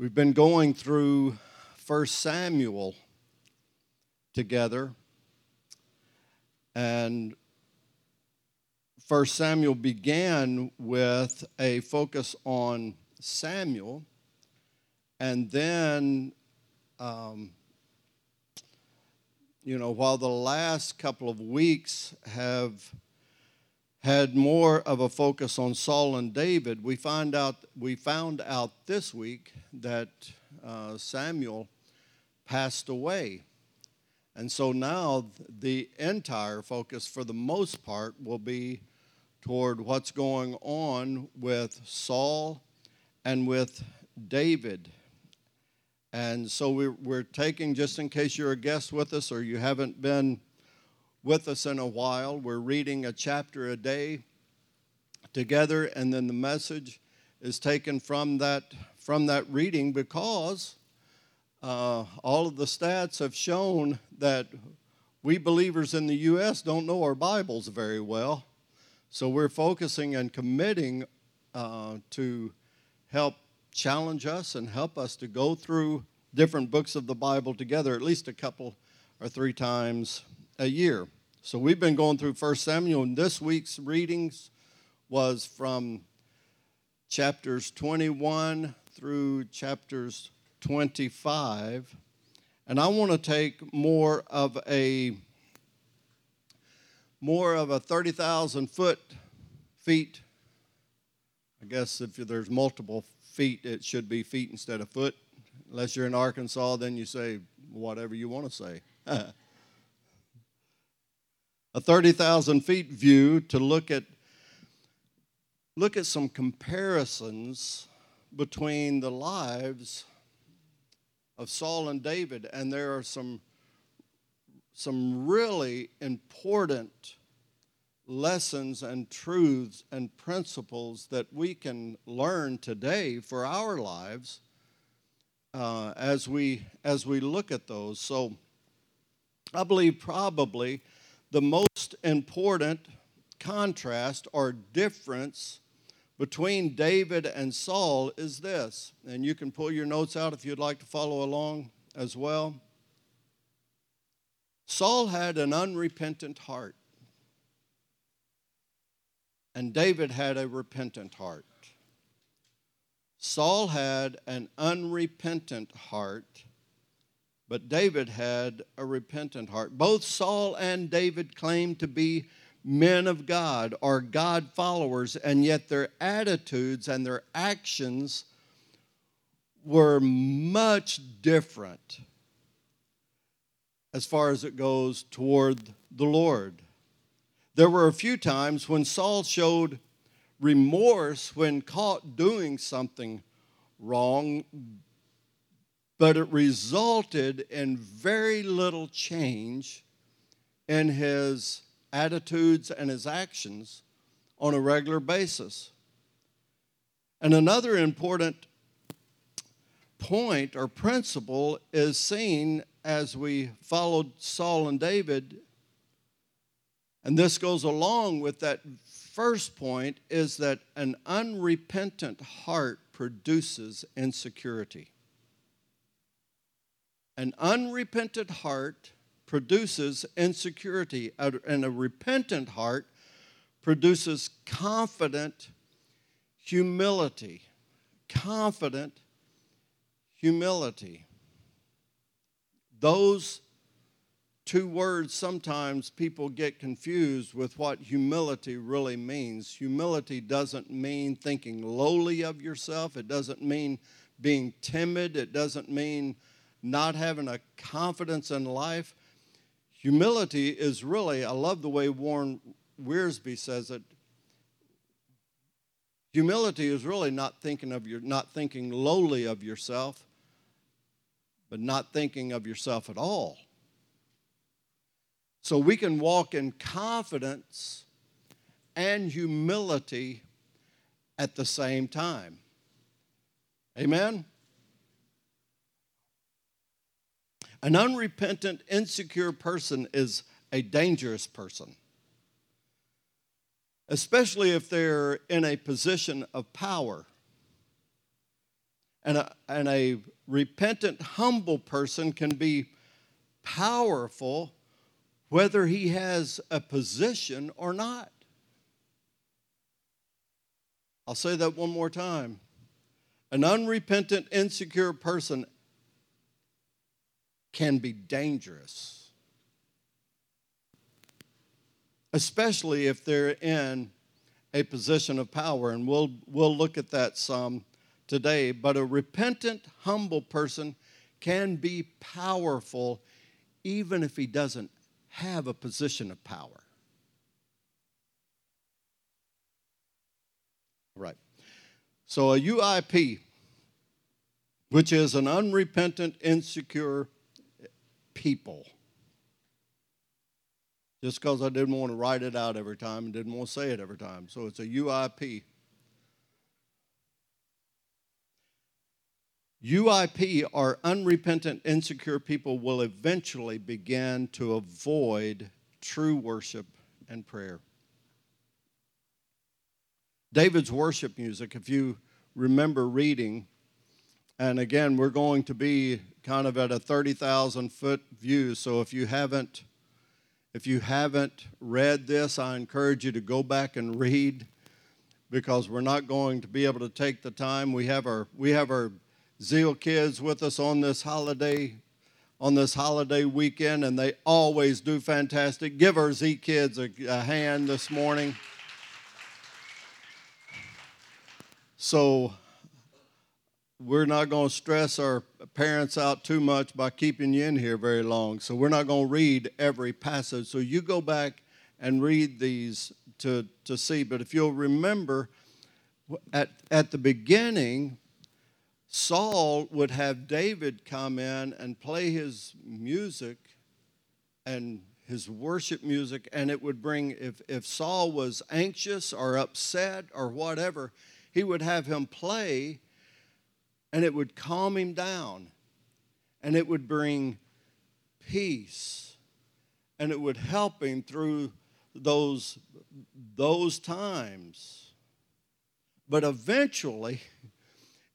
We've been going through 1 Samuel together. And 1 Samuel began with a focus on Samuel. And then, um, you know, while the last couple of weeks have had more of a focus on Saul and David, we find out we found out this week that uh, Samuel passed away. And so now the entire focus, for the most part, will be toward what's going on with Saul and with David. And so we're, we're taking, just in case you're a guest with us or you haven't been with us in a while, we're reading a chapter a day together, and then the message is taken from that from that reading because uh, all of the stats have shown that we believers in the U.S. don't know our Bibles very well. So we're focusing and committing uh, to help challenge us and help us to go through different books of the Bible together at least a couple or three times a year. So we've been going through 1 Samuel, and this week's readings was from chapters 21 through chapters 25. And I want to take more of a more of a 30,000 foot feet. I guess if there's multiple feet, it should be feet instead of foot. Unless you're in Arkansas, then you say whatever you want to say. a 30,000 feet view to look at look at some comparisons between the lives of Saul and David, and there are some, some really important lessons and truths and principles that we can learn today for our lives uh, as we as we look at those. So, I believe probably the most important contrast or difference between David and Saul is this, and you can pull your notes out if you'd like to follow along as well. Saul had an unrepentant heart, and David had a repentant heart. Saul had an unrepentant heart, but David had a repentant heart. Both Saul and David claimed to be men of God are God followers, and yet their attitudes and their actions were much different as far as it goes toward the Lord. There were a few times when Saul showed remorse when caught doing something wrong, but it resulted in very little change in his attitudes, and his actions on a regular basis. And another important point or principle is seen as we followed Saul and David. And this goes along with that first point is that an unrepentant heart produces insecurity. An unrepentant heart produces insecurity, and a repentant heart produces confident humility. Confident humility. Those two words sometimes people get confused with what humility really means. Humility doesn't mean thinking lowly of yourself, it doesn't mean being timid, it doesn't mean not having a confidence in life. Humility is really, I love the way Warren Wiersbe says it. Humility is really not thinking of your not thinking lowly of yourself, but not thinking of yourself at all. So we can walk in confidence and humility at the same time. Amen? An unrepentant, insecure person is a dangerous person, especially if they're in a position of power. And a, and a repentant, humble person can be powerful whether he has a position or not. I'll say that one more time. An unrepentant, insecure person can be dangerous, especially if they're in a position of power. And we'll, we'll look at that some today. But a repentant, humble person can be powerful even if he doesn't have a position of power. Right. So a UIP, which is an unrepentant, insecure people. Just because I didn't want to write it out every time and didn't want to say it every time. So it's a UIP. UIP, or unrepentant, insecure people, will eventually begin to avoid true worship and prayer. David's worship music, if you remember reading, and again, we're going to be kind of at a 30,000 foot view, so if you haven't if you haven't read this, I encourage you to go back and read because we're not going to be able to take the time. We have our we have our Zeal kids with us on this holiday on this holiday weekend, and they always do fantastic. Give our Z kids a, a hand this morning. So we're not going to stress our parents out too much by keeping you in here very long. So we're not going to read every passage. So you go back and read these to, to see. But if you'll remember, at, at the beginning, Saul would have David come in and play his music and his worship music, and it would bring, if, if Saul was anxious or upset or whatever, he would have him play and it would calm him down and it would bring peace and it would help him through those, those times. But eventually,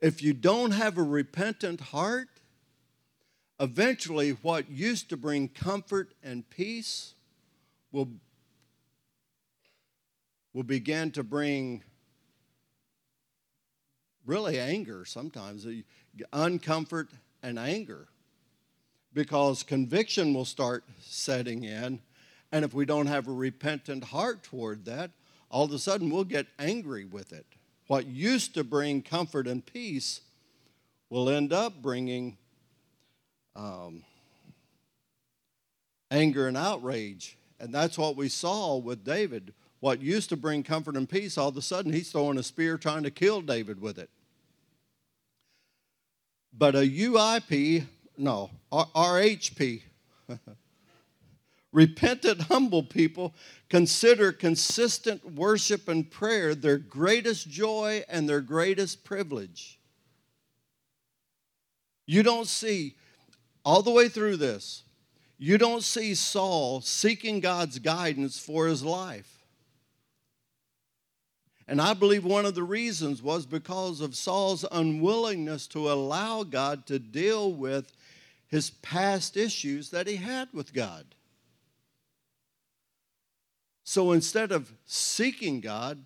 if you don't have a repentant heart, eventually what used to bring comfort and peace will, will begin to bring really anger sometimes, uncomfort and anger, because conviction will start setting in. And if we don't have a repentant heart toward that, all of a sudden we'll get angry with it. What used to bring comfort and peace will end up bringing um, anger and outrage. And that's what we saw with David. What used to bring comfort and peace, all of a sudden he's throwing a spear trying to kill David with it. But a UIP, no, RHP, repentant, humble people consider consistent worship and prayer their greatest joy and their greatest privilege. You don't see, all the way through this, you don't see Saul seeking God's guidance for his life. And I believe one of the reasons was because of Saul's unwillingness to allow God to deal with his past issues that he had with God. So instead of seeking God,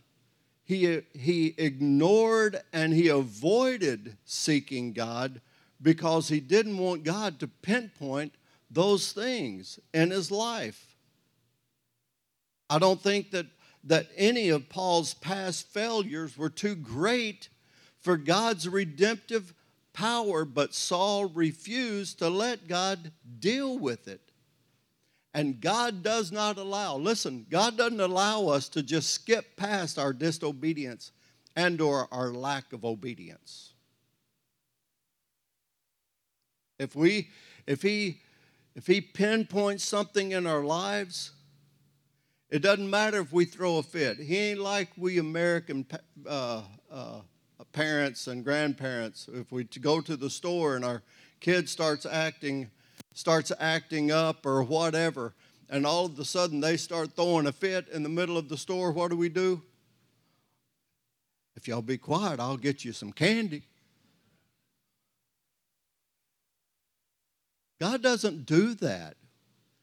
he, he ignored and he avoided seeking God because he didn't want God to pinpoint those things in his life. I don't think that, that any of Paul's past failures were too great for God's redemptive power, but Saul refused to let God deal with it. And God does not allow, listen, God doesn't allow us to just skip past our disobedience and or our lack of obedience. If we if he if he pinpoints something in our lives, it doesn't matter if we throw a fit. He ain't like we American uh, uh, parents and grandparents. If we go to the store and our kid starts acting, starts acting up or whatever, and all of a sudden they start throwing a fit in the middle of the store, what do we do? If y'all be quiet, I'll get you some candy. God doesn't do that.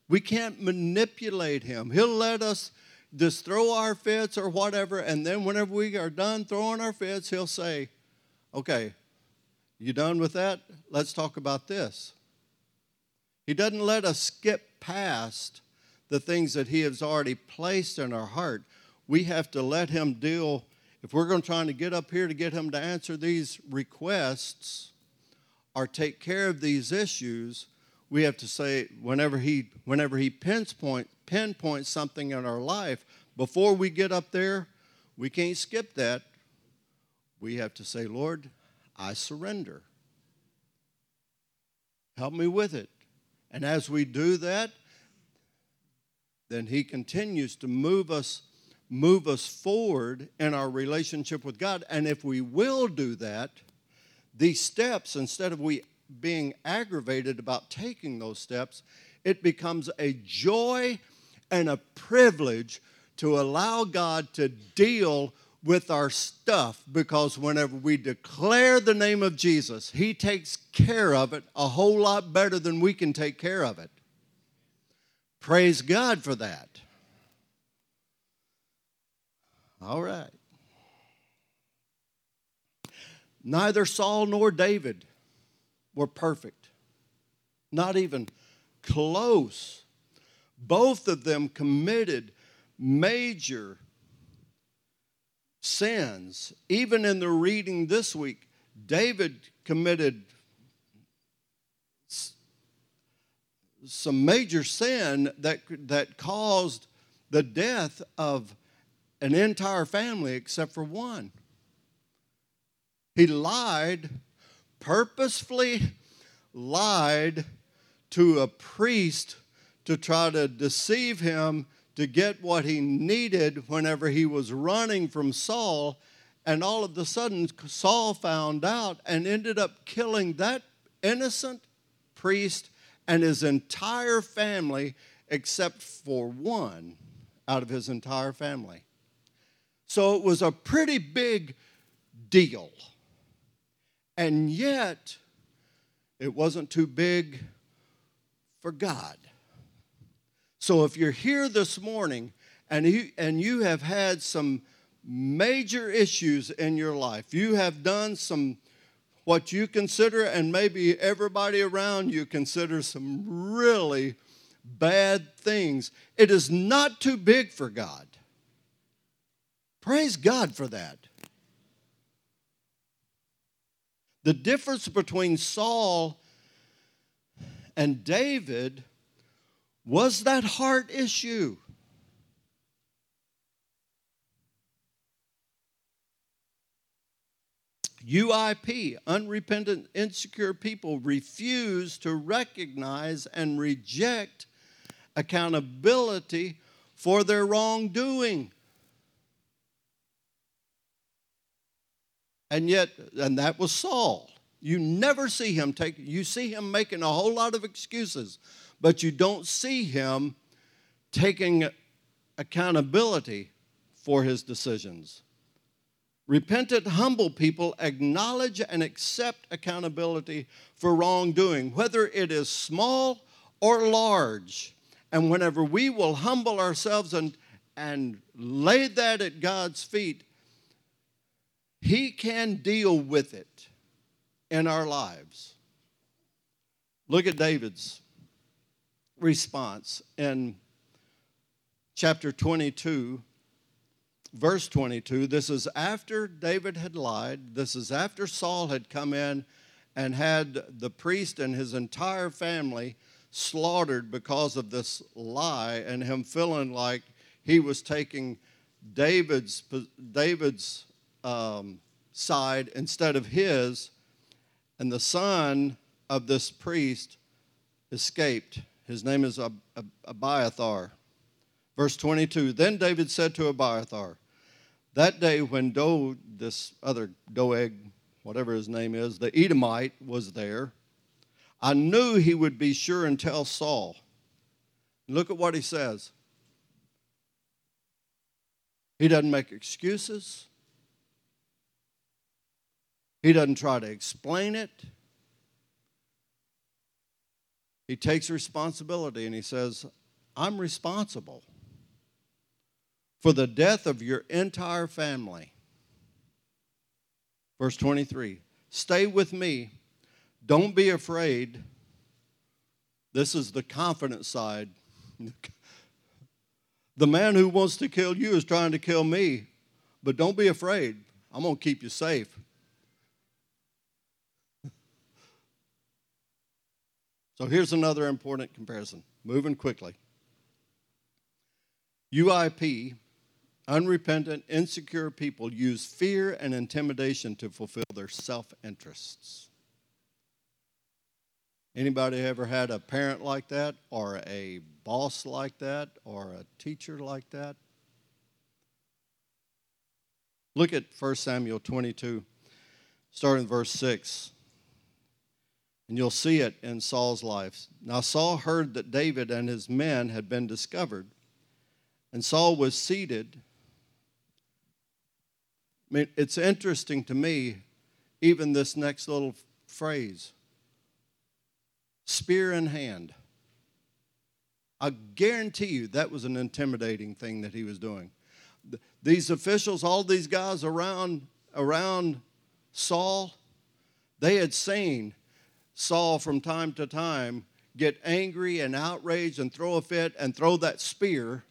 We can't manipulate him. He'll let us just throw our fits or whatever, and then whenever we are done throwing our fits, he'll say, Okay, you done with that? Let's talk about this. He doesn't let us skip past the things that he has already placed in our heart. We have to let him deal. If we're going to try to get up here to get him to answer these requests or take care of these issues, we have to say whenever he whenever he pinpoint pinpoints something in our life before we get up there we can't skip that. We have to say lord i surrender. Help me with it. And as we do that then he continues to move us move us forward in our relationship with god. And if we will do that these steps instead of we being aggravated about taking those steps, it becomes a joy and a privilege to allow God to deal with our stuff because whenever we declare the name of Jesus, He takes care of it a whole lot better than we can take care of it. Praise God for that. All right. Neither Saul nor David were perfect, not even close. Both of them committed major sins. Even in the reading this week, David committed some major sin that, that caused the death of an entire family except for one. He lied purposefully lied to a priest to try to deceive him to get what he needed whenever he was running from Saul. And all of a sudden, Saul found out and ended up killing that innocent priest and his entire family, except for one out of his entire family. So it was a pretty big deal. And yet, it wasn't too big for God. So if you're here this morning and you, and you have had some major issues in your life, you have done some what you consider, and maybe everybody around you consider some really bad things, it is not too big for God. Praise God for that. The difference between Saul and David was that heart issue. UIP, unrepentant, insecure people, refuse to recognize and reject accountability for their wrongdoing. And yet, and that was Saul. You never see him take, you see him making a whole lot of excuses, but you don't see him taking accountability for his decisions. Repentant, humble people acknowledge and accept accountability for wrongdoing, whether it is small or large. And whenever we will humble ourselves and, and lay that at God's feet, he can deal with it in our lives. Look at David's response in chapter 22, verse 22. This is after David had lied. This is after Saul had come in and had the priest and his entire family slaughtered because of this lie and him feeling like he was taking David's, David's um, side instead of his, and the son of this priest escaped. His name is Ab- Ab- Abiathar. Verse 22 Then David said to Abiathar, That day when Do, this other Doeg, whatever his name is, the Edomite was there, I knew he would be sure and tell Saul. Look at what he says. He doesn't make excuses. He doesn't try to explain it. he takes responsibility and he says, I'm responsible for the death of your entire family. Verse 23 Stay with me. Don't be afraid. This is the confident side. the man who wants to kill you is trying to kill me, but don't be afraid. I'm going to keep you safe. So here's another important comparison, moving quickly. UIP, unrepentant, insecure people use fear and intimidation to fulfill their self-interests. Anybody ever had a parent like that or a boss like that or a teacher like that? Look at 1 Samuel 22, starting verse 6. And you'll see it in Saul's life. Now, Saul heard that David and his men had been discovered, and Saul was seated. I mean, it's interesting to me, even this next little phrase spear in hand. I guarantee you that was an intimidating thing that he was doing. These officials, all these guys around, around Saul, they had seen Saul from time to time get angry and outraged and throw a fit and throw that spear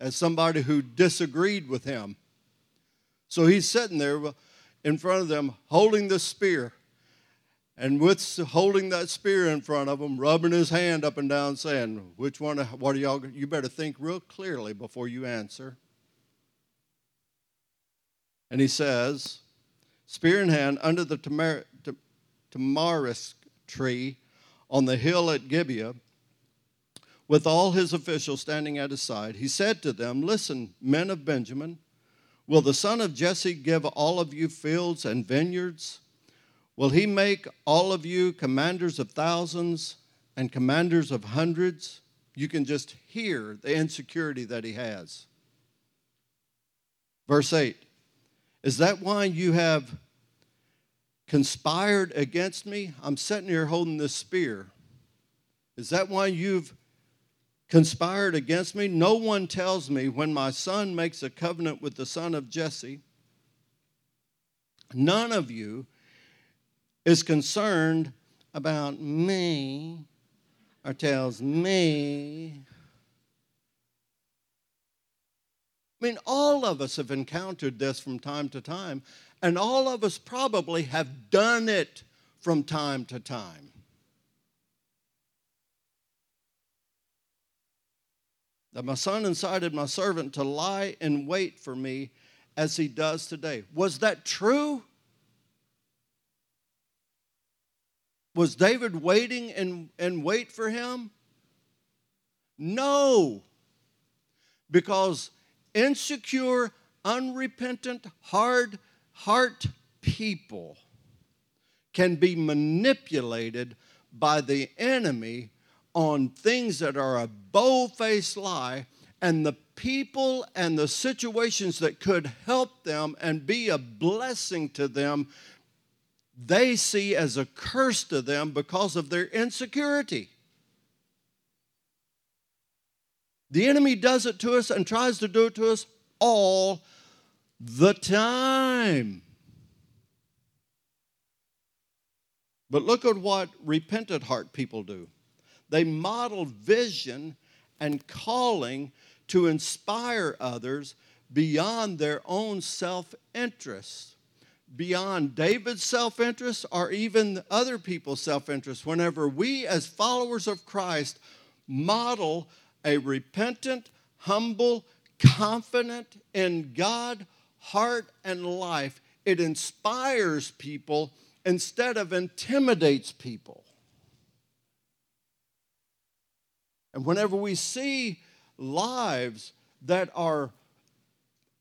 at somebody who disagreed with him. So he's sitting there in front of them holding the spear and with holding that spear in front of him, rubbing his hand up and down, saying, Which one, what are y'all, you better think real clearly before you answer. And he says, Spear in hand, under the tamar- tamarisk tree on the hill at Gibeah, with all his officials standing at his side, he said to them, Listen, men of Benjamin, will the son of Jesse give all of you fields and vineyards? Will he make all of you commanders of thousands and commanders of hundreds? You can just hear the insecurity that he has. Verse 8 Is that why you have conspired against me? I'm sitting here holding this spear. Is that why you've conspired against me? No one tells me when my son makes a covenant with the son of Jesse. None of you is concerned about me or tells me. I mean, all of us have encountered this from time to time, and all of us probably have done it from time to time. That my son incited my servant to lie in wait for me as he does today. Was that true? Was David waiting and, and wait for him? No. Because insecure, unrepentant, hard heart people can be manipulated by the enemy on things that are a bold faced lie, and the people and the situations that could help them and be a blessing to them they see as a curse to them because of their insecurity. The enemy does it to us and tries to do it to us all the time. But look at what repentant heart people do. They model vision and calling to inspire others beyond their own self interest beyond David's self interest or even other people's self interest. Whenever we, as followers of Christ, model a repentant, humble, confident in God heart and life, it inspires people instead of intimidates people. And whenever we see lives that are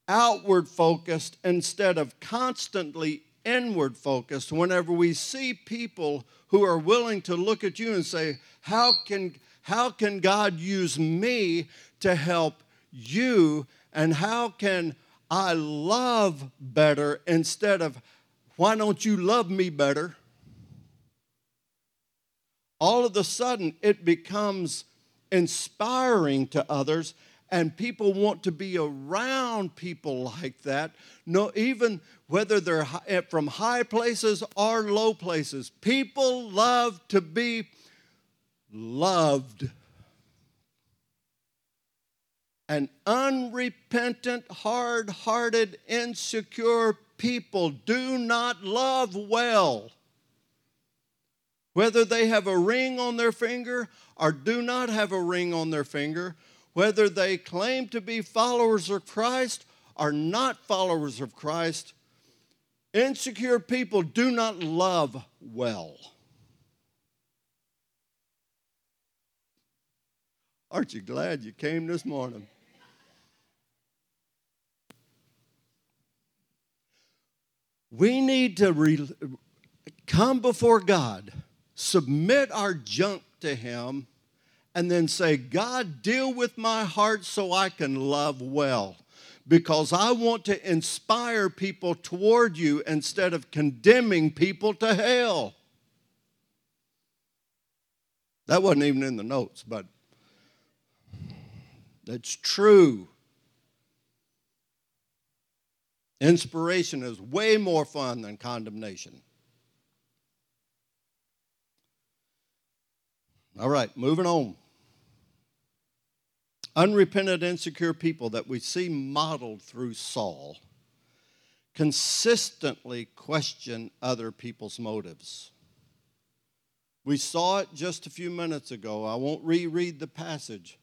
outward focused instead of constantly inward focused. Whenever we see people who are willing to look at you and say, How can, how can God use me to help you? And how can I love better instead of, Why don't you love me better? all of a sudden it becomes inspiring to others and people want to be around people like that no even whether they're eh, from high places or low places people love to be loved and unrepentant hard-hearted insecure people do not love well whether they have a ring on their finger or do not have a ring on their finger, whether they claim to be followers of Christ or not followers of Christ, insecure people do not love well. Aren't you glad you came this morning? We need to re- come before God submit our junk to Him, and then say, God, deal with my heart so I can love well. Because I want to inspire people toward you instead of condemning people to hell. That wasn't even in the notes, but that's true. Inspiration is way more fun than condemnation. All right, moving on. Unrepentant, insecure people that we see modeled through Saul consistently question other people's motives. We saw it just a few minutes ago. I won't reread the passage.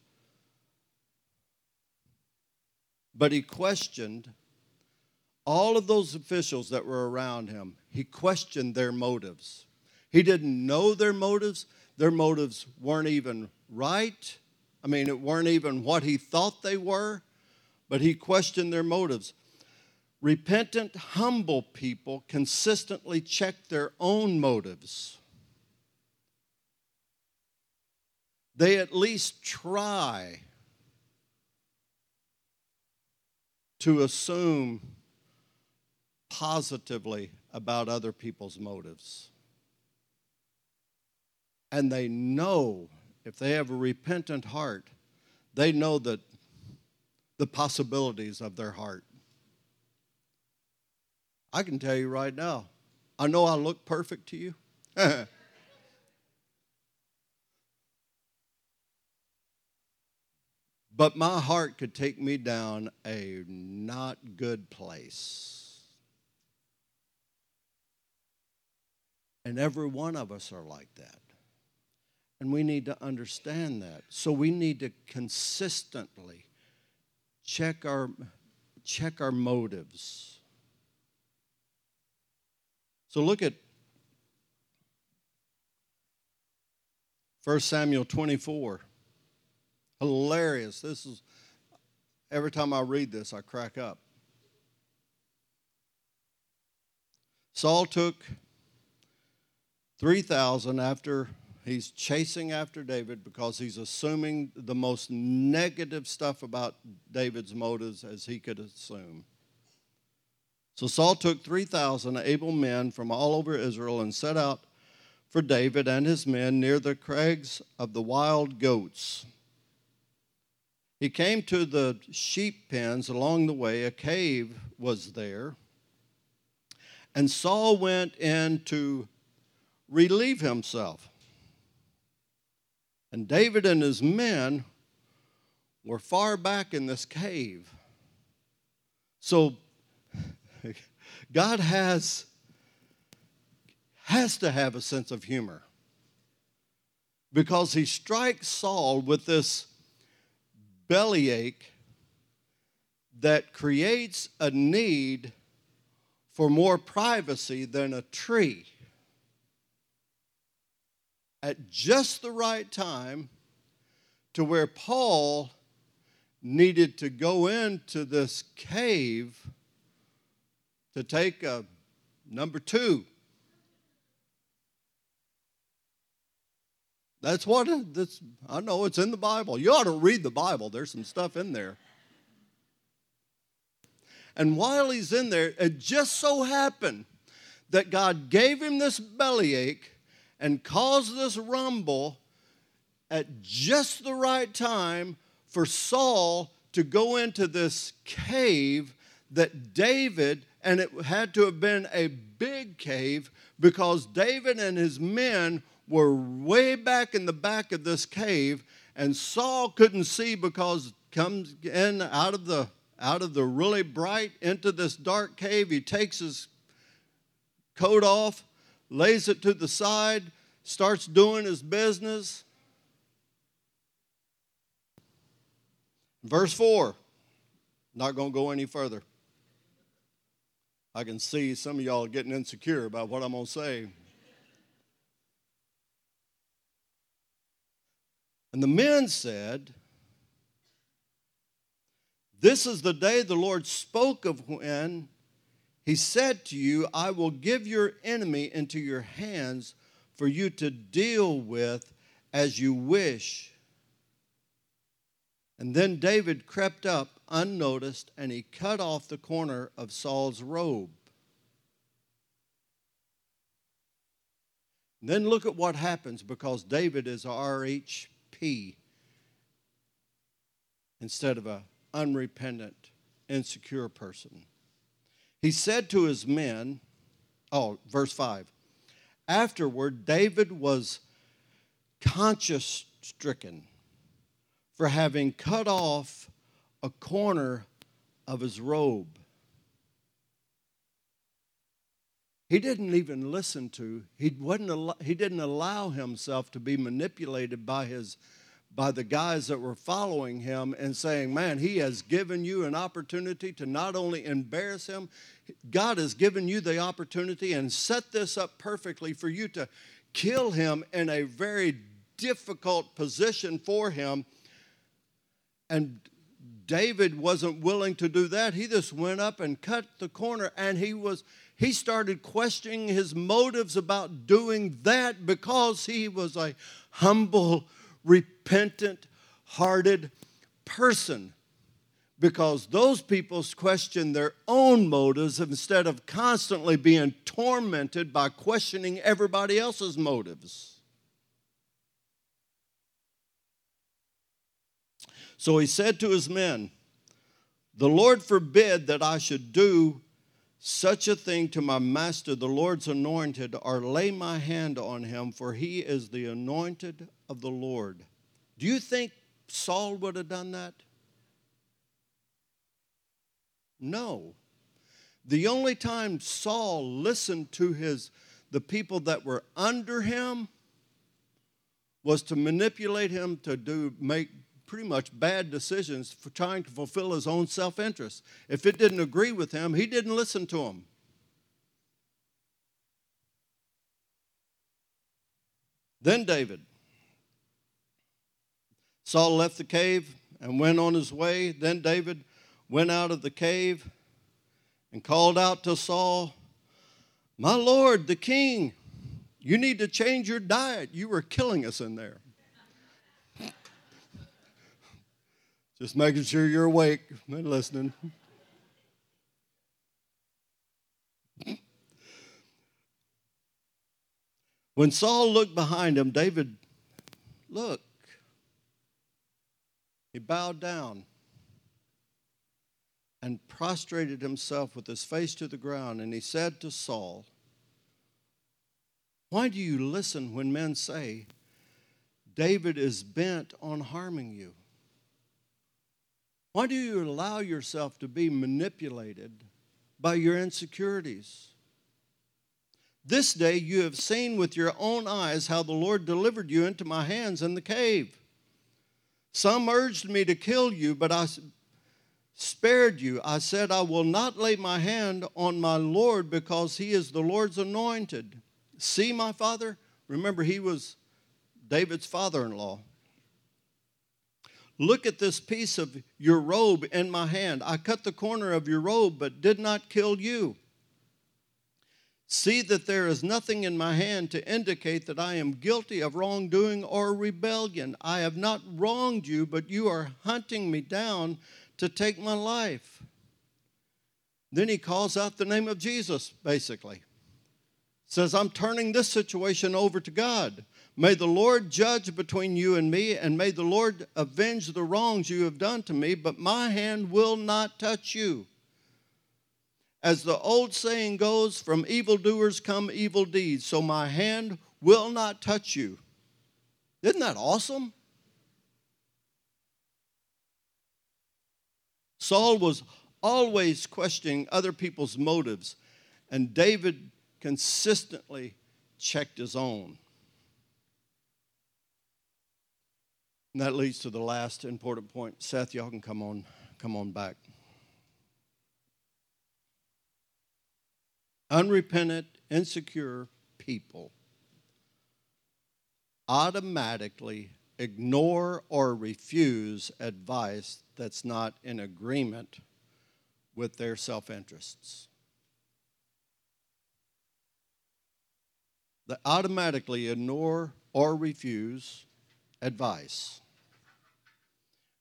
But he questioned all of those officials that were around him. He questioned their motives. He didn't know their motives, their motives weren't even right. I mean, it weren't even what he thought they were, but he questioned their motives. Repentant, humble people consistently check their own motives. They at least try to assume positively about other people's motives. And they know, if they have a repentant heart, they know that the possibilities of their heart. I can tell you right now, I know I look perfect to you. but my heart could take me down a not good place. And every one of us are like that. And we need to understand that. So we need to consistently check our, check our motives. So look at 1 Samuel 24. Hilarious. This is, every time I read this, I crack up. Saul took 3,000 after He's chasing after David because he's assuming the most negative stuff about David's motives as he could assume. So Saul took 3,000 able men from all over Israel and set out for David and his men near the crags of the wild goats. He came to the sheep pens along the way. A cave was there. And Saul went in to relieve himself. And David and his men were far back in this cave. So God has has to have a sense of humor. Because he strikes Saul with this bellyache that creates a need for more privacy than a tree at just the right time to where Paul needed to go into this cave to take a number two. That's what that's, I know it's in the Bible. You ought to read the Bible. There's some stuff in there. And while he's in there, it just so happened that God gave him this bellyache and caused this rumble at just the right time for Saul to go into this cave that David, and it had to have been a big cave because David and his men were way back in the back of this cave, and Saul couldn't see because comes in out of the out of the really bright into this dark cave. He takes his coat off, lays it to the side, starts doing his business. Verse 4, not going to go any further. I can see some of y'all getting insecure about what I'm going to say. And the men said, This is the day the Lord spoke of when he said to you, I will give your enemy into your hands for you to deal with as you wish. And then David crept up unnoticed and he cut off the corner of Saul's robe. Then look at what happens because David is Instead of a unrepentant, insecure person. He said to his men, oh, verse 5 Afterward, David was conscience stricken for having cut off a corner of his robe. He didn't even listen to, he, wasn't, he didn't allow himself to be manipulated by his by the guys that were following him and saying, Man, he has given you an opportunity to not only embarrass him, God has given you the opportunity and set this up perfectly for you to kill him in a very difficult position for him. And David wasn't willing to do that. He just went up and cut the corner and he was he started questioning his motives about doing that because he was a humble, repentant hearted person because those people question their own motives instead of constantly being tormented by questioning everybody else's motives. So he said to his men, The Lord forbid that I should do such a thing to my master, the Lord's anointed, or lay my hand on him, for he is the anointed of the Lord. Do you think Saul would have done that? No. The only time Saul listened to his the people that were under him was to manipulate him to do make pretty much bad decisions for trying to fulfill his own self-interest. If it didn't agree with him, he didn't listen to him. Then David. Saul left the cave and went on his way. Then David went out of the cave and called out to Saul, My Lord, the king, you need to change your diet. You were killing us in there. Just making sure you're awake and listening. When Saul looked behind him, David, look, he bowed down and prostrated himself with his face to the ground. And he said to Saul, Why do you listen when men say, David is bent on harming you? Why do you allow yourself to be manipulated by your insecurities? This day you have seen with your own eyes how the Lord delivered you into my hands in the cave. Some urged me to kill you, but I spared you. I said, I will not lay my hand on my Lord because he is the Lord's anointed. See, my father? Remember, he was David's father in law. Look at this piece of your robe in my hand. I cut the corner of your robe, but did not kill you. See that there is nothing in my hand to indicate that I am guilty of wrongdoing or rebellion. I have not wronged you, but you are hunting me down to take my life. Then he calls out the name of Jesus, basically. says, I'm turning this situation over to God. May the Lord judge between you and me, and may the Lord avenge the wrongs you have done to me, but my hand will not touch you. As the old saying goes, from evildoers come evil deeds, so my hand will not touch you. Isn't that awesome? Saul was always questioning other people's motives, and David consistently checked his own. And that leads to the last important point. Seth, y'all can come on, come on back. Unrepentant, insecure people automatically ignore or refuse advice that's not in agreement with their self interests. They automatically ignore or refuse advice.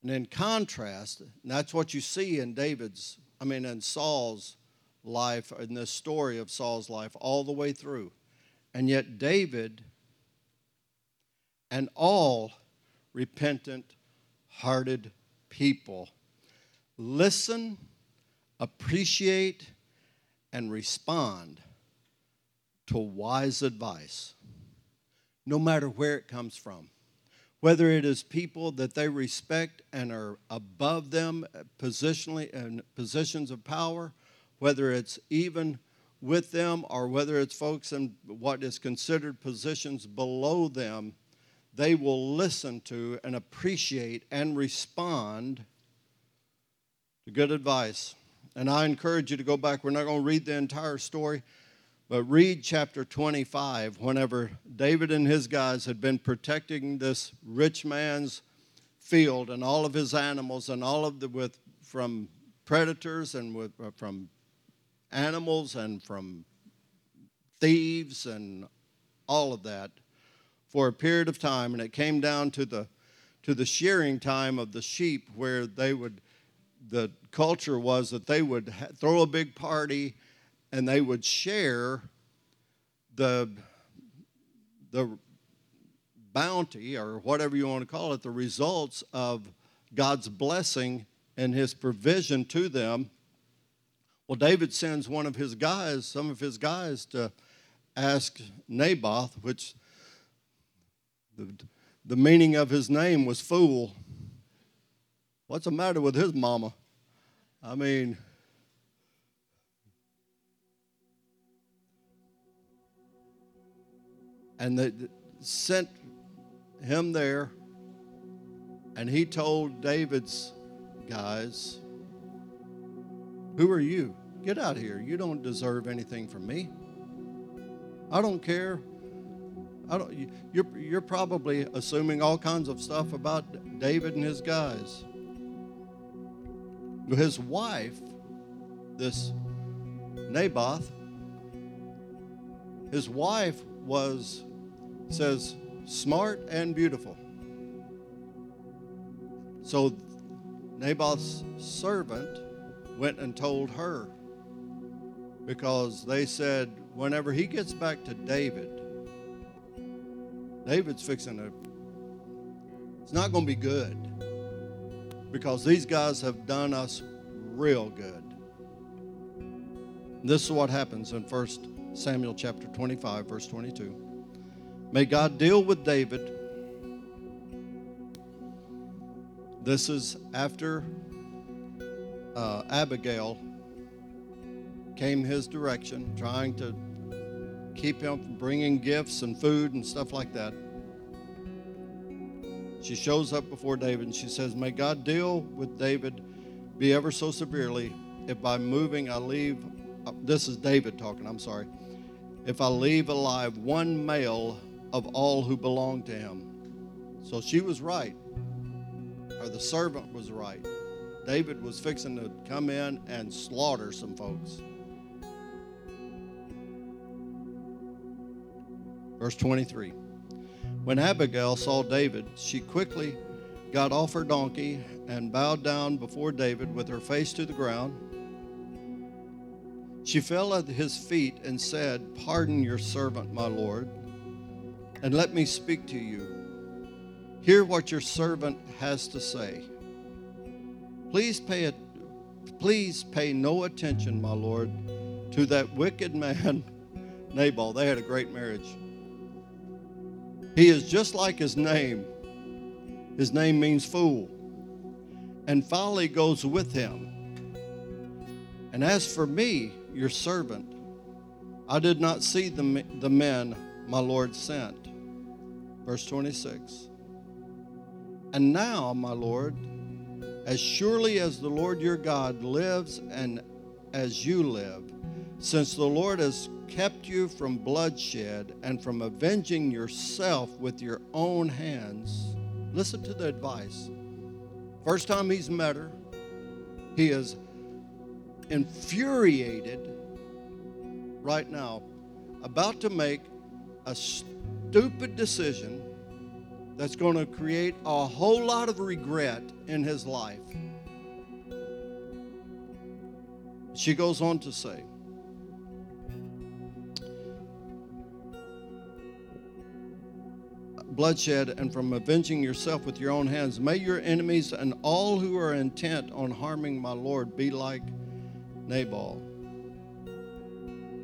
And in contrast, that's what you see in David's, I mean, in Saul's life, in this story of Saul's life, all the way through. And yet, David and all repentant hearted people listen, appreciate, and respond to wise advice, no matter where it comes from whether it is people that they respect and are above them uh, positionally in positions of power, whether it's even with them or whether it's folks in what is considered positions below them, they will listen to and appreciate and respond to good advice. And I encourage you to go back. We're not going to read the entire story, but read chapter 25 whenever David and his guys had been protecting this rich man's field and all of his animals and all of the with from predators and with, uh, from animals and from thieves and all of that for a period of time. And it came down to the to the shearing time of the sheep where they would the culture was that they would ha- throw a big party and they would share the, the bounty or whatever you want to call it, the results of God's blessing and his provision to them. Well, David sends one of his guys, some of his guys, to ask Naboth, which the, the meaning of his name was fool. What's the matter with his mama? I mean, and they sent him there and he told david's guys who are you? Get out of here. You don't deserve anything from me. I don't care. I don't, you're, you're probably assuming all kinds of stuff about david and his guys. His wife this naboth his wife was says smart and beautiful. So Naboth's servant went and told her because they said, whenever he gets back to David, David's fixing to, it's not going to be good because these guys have done us real good. This is what happens in 1 Samuel chapter 25, verse 22. May God deal with David. This is after uh, Abigail came his direction, trying to keep him from bringing gifts and food and stuff like that. She shows up before David and she says, May God deal with David, be ever so severely, if by moving I leave. Uh, this is David talking, I'm sorry. If I leave alive one male of all who belong to him. So she was right, or the servant was right. David was fixing to come in and slaughter some folks. Verse 23 When Abigail saw David, she quickly got off her donkey and bowed down before David with her face to the ground. She fell at his feet and said, Pardon your servant, my Lord, and let me speak to you. Hear what your servant has to say. Please pay it. Please pay no attention, my Lord, to that wicked man, Nabal. They had a great marriage. He is just like his name. His name means fool. And folly goes with him. And as for me, your servant, I did not see the, the men my Lord sent. Verse 26. And now, my Lord, as surely as the Lord your God lives and as you live, since the Lord has kept you from bloodshed and from avenging yourself with your own hands, listen to the advice. First time he's met her, he is infuriated right now, about to make a stupid decision that's going to create a whole lot of regret in his life. She goes on to say, bloodshed and from avenging yourself with your own hands. May your enemies and all who are intent on harming my Lord be like Nabal.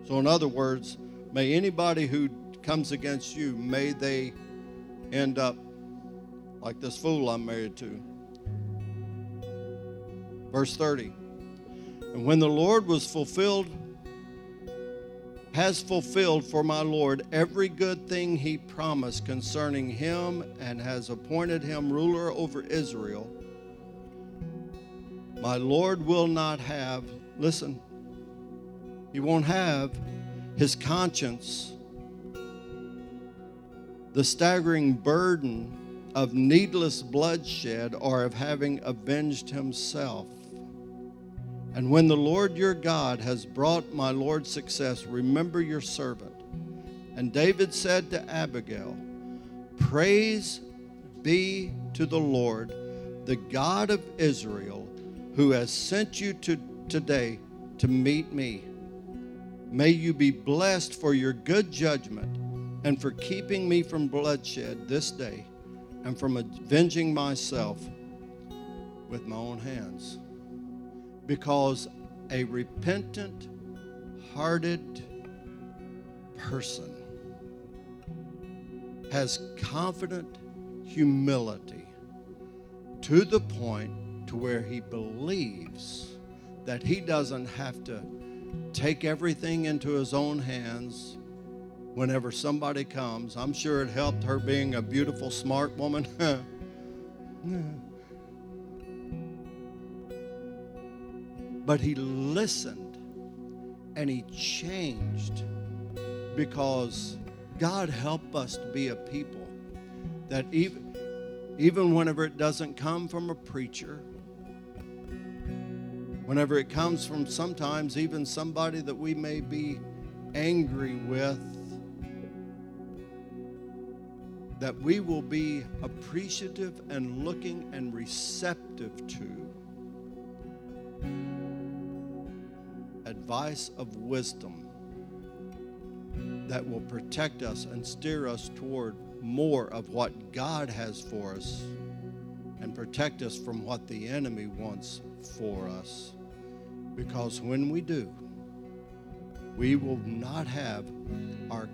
So, in other words, may anybody who comes against you, may they end up like this fool I'm married to. Verse 30. And when the Lord was fulfilled, has fulfilled for my Lord every good thing he promised concerning him and has appointed him ruler over Israel, my Lord will not have, listen, he won't have his conscience, the staggering burden of needless bloodshed or of having avenged himself. And when the Lord your God has brought my Lord success, remember your servant. And David said to Abigail, Praise be to the Lord, the God of Israel, who has sent you to today to meet me. May you be blessed for your good judgment and for keeping me from bloodshed this day and from avenging myself with my own hands. Because a repentant, hearted person has confident humility to the point to where he believes that he doesn't have to take everything into his own hands whenever somebody comes. I'm sure it helped her being a beautiful, smart woman. but he listened and he changed because God help us to be a people that even, even whenever it doesn't come from a preacher, whenever it comes from sometimes even somebody that we may be angry with, that we will be appreciative and looking and receptive to advice of wisdom that will protect us and steer us toward more of what God has for us and protect us from what the enemy wants for us. Because when we do, we will not have our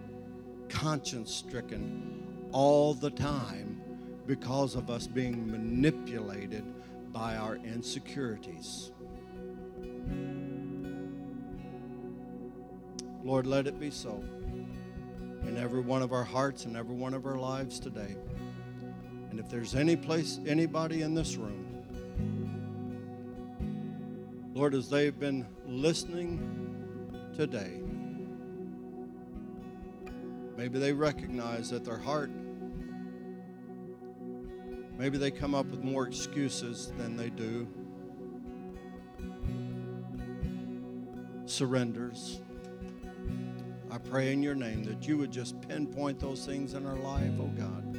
conscience stricken all the time because of us being manipulated by our insecurities. Lord, let it be so in every one of our hearts and every one of our lives today. And if there's any place, anybody in this room, Lord, as they've been listening today, maybe they recognize that their heart Maybe they come up with more excuses than they do. Surrenders. I pray in your name that you would just pinpoint those things in our life, oh God,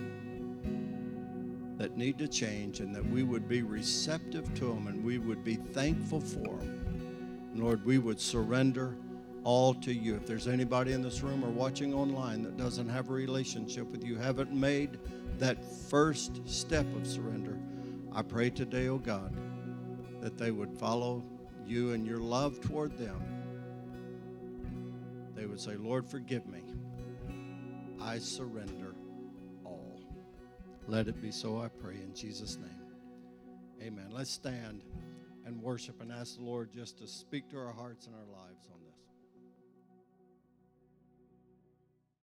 that need to change and that we would be receptive to them and we would be thankful for them. Lord, we would surrender all to you. If there's anybody in this room or watching online that doesn't have a relationship with you, haven't made that first step of surrender, I pray today, oh God, that they would follow you and your love toward them. They would say, Lord, forgive me. I surrender all. Let it be so, I pray, in Jesus' name. Amen. Let's stand and worship and ask the Lord just to speak to our hearts and our lives on.